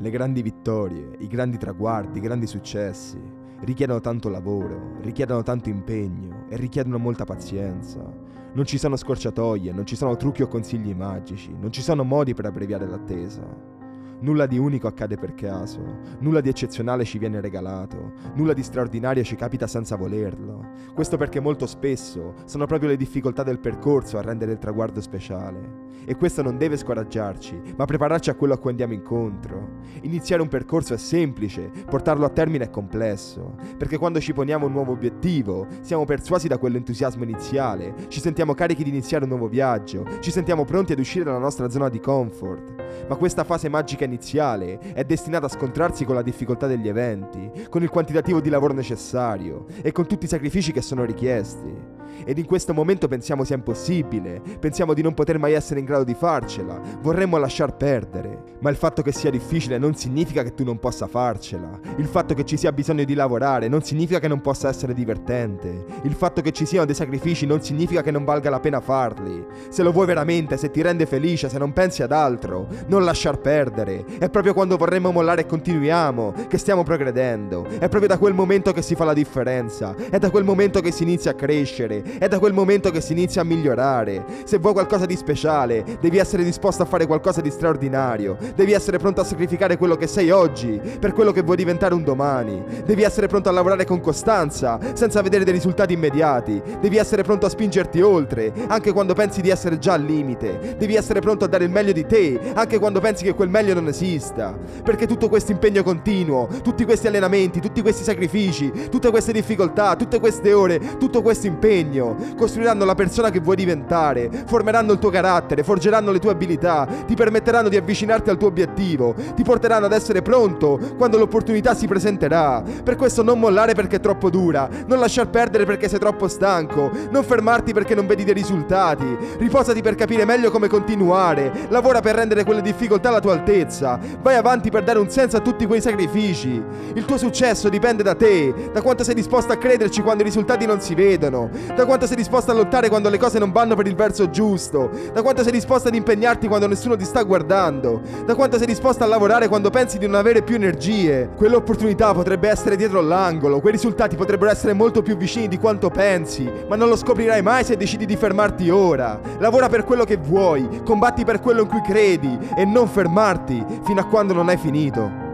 Le grandi vittorie, i grandi traguardi, i grandi successi richiedono tanto lavoro, richiedono tanto impegno e richiedono molta pazienza. Non ci sono scorciatoie, non ci sono trucchi o consigli magici, non ci sono modi per abbreviare l'attesa. Nulla di unico accade per caso, nulla di eccezionale ci viene regalato, nulla di straordinario ci capita senza volerlo. Questo perché molto spesso sono proprio le difficoltà del percorso a rendere il traguardo speciale. E questo non deve scoraggiarci, ma prepararci a quello a cui andiamo incontro. Iniziare un percorso è semplice, portarlo a termine è complesso, perché quando ci poniamo un nuovo obiettivo, siamo persuasi da quell'entusiasmo iniziale, ci sentiamo carichi di iniziare un nuovo viaggio, ci sentiamo pronti ad uscire dalla nostra zona di comfort. Ma questa fase magica iniziale è destinata a scontrarsi con la difficoltà degli eventi, con il quantitativo di lavoro necessario e con tutti i sacrifici che sono richiesti. Ed in questo momento pensiamo sia impossibile, pensiamo di non poter mai essere in grado di farcela, vorremmo lasciar perdere. Ma il fatto che sia difficile non significa che tu non possa farcela. Il fatto che ci sia bisogno di lavorare non significa che non possa essere divertente. Il fatto che ci siano dei sacrifici non significa che non valga la pena farli. Se lo vuoi veramente, se ti rende felice, se non pensi ad altro, non lasciar perdere. È proprio quando vorremmo mollare e continuiamo che stiamo progredendo. È proprio da quel momento che si fa la differenza. È da quel momento che si inizia a crescere. È da quel momento che si inizia a migliorare. Se vuoi qualcosa di speciale, devi essere disposto a fare qualcosa di straordinario. Devi essere pronto a sacrificare quello che sei oggi per quello che vuoi diventare un domani. Devi essere pronto a lavorare con costanza, senza vedere dei risultati immediati. Devi essere pronto a spingerti oltre, anche quando pensi di essere già al limite. Devi essere pronto a dare il meglio di te, anche quando pensi che quel meglio non esista. Perché tutto questo impegno continuo, tutti questi allenamenti, tutti questi sacrifici, tutte queste difficoltà, tutte queste ore, tutto questo impegno costruiranno la persona che vuoi diventare, formeranno il tuo carattere, forgeranno le tue abilità, ti permetteranno di avvicinarti al tuo obiettivo, ti porteranno ad essere pronto quando l'opportunità si presenterà. Per questo non mollare perché è troppo dura, non lasciar perdere perché sei troppo stanco, non fermarti perché non vedi dei risultati, riposati per capire meglio come continuare, lavora per rendere quelle difficoltà alla tua altezza, vai avanti per dare un senso a tutti quei sacrifici. Il tuo successo dipende da te, da quanto sei disposto a crederci quando i risultati non si vedono, da quanto sei disposto a lottare quando le cose non vanno per il verso giusto, da quanto sei disposto ad impegnarti quando nessuno ti sta guardando, da quanto sei disposto a lavorare quando pensi di non avere più energie. Quell'opportunità potrebbe essere dietro l'angolo, quei risultati potrebbero essere molto più vicini di quanto pensi, ma non lo scoprirai mai se decidi di fermarti ora. Lavora per quello che vuoi, combatti per quello in cui credi e non fermarti fino a quando non hai finito.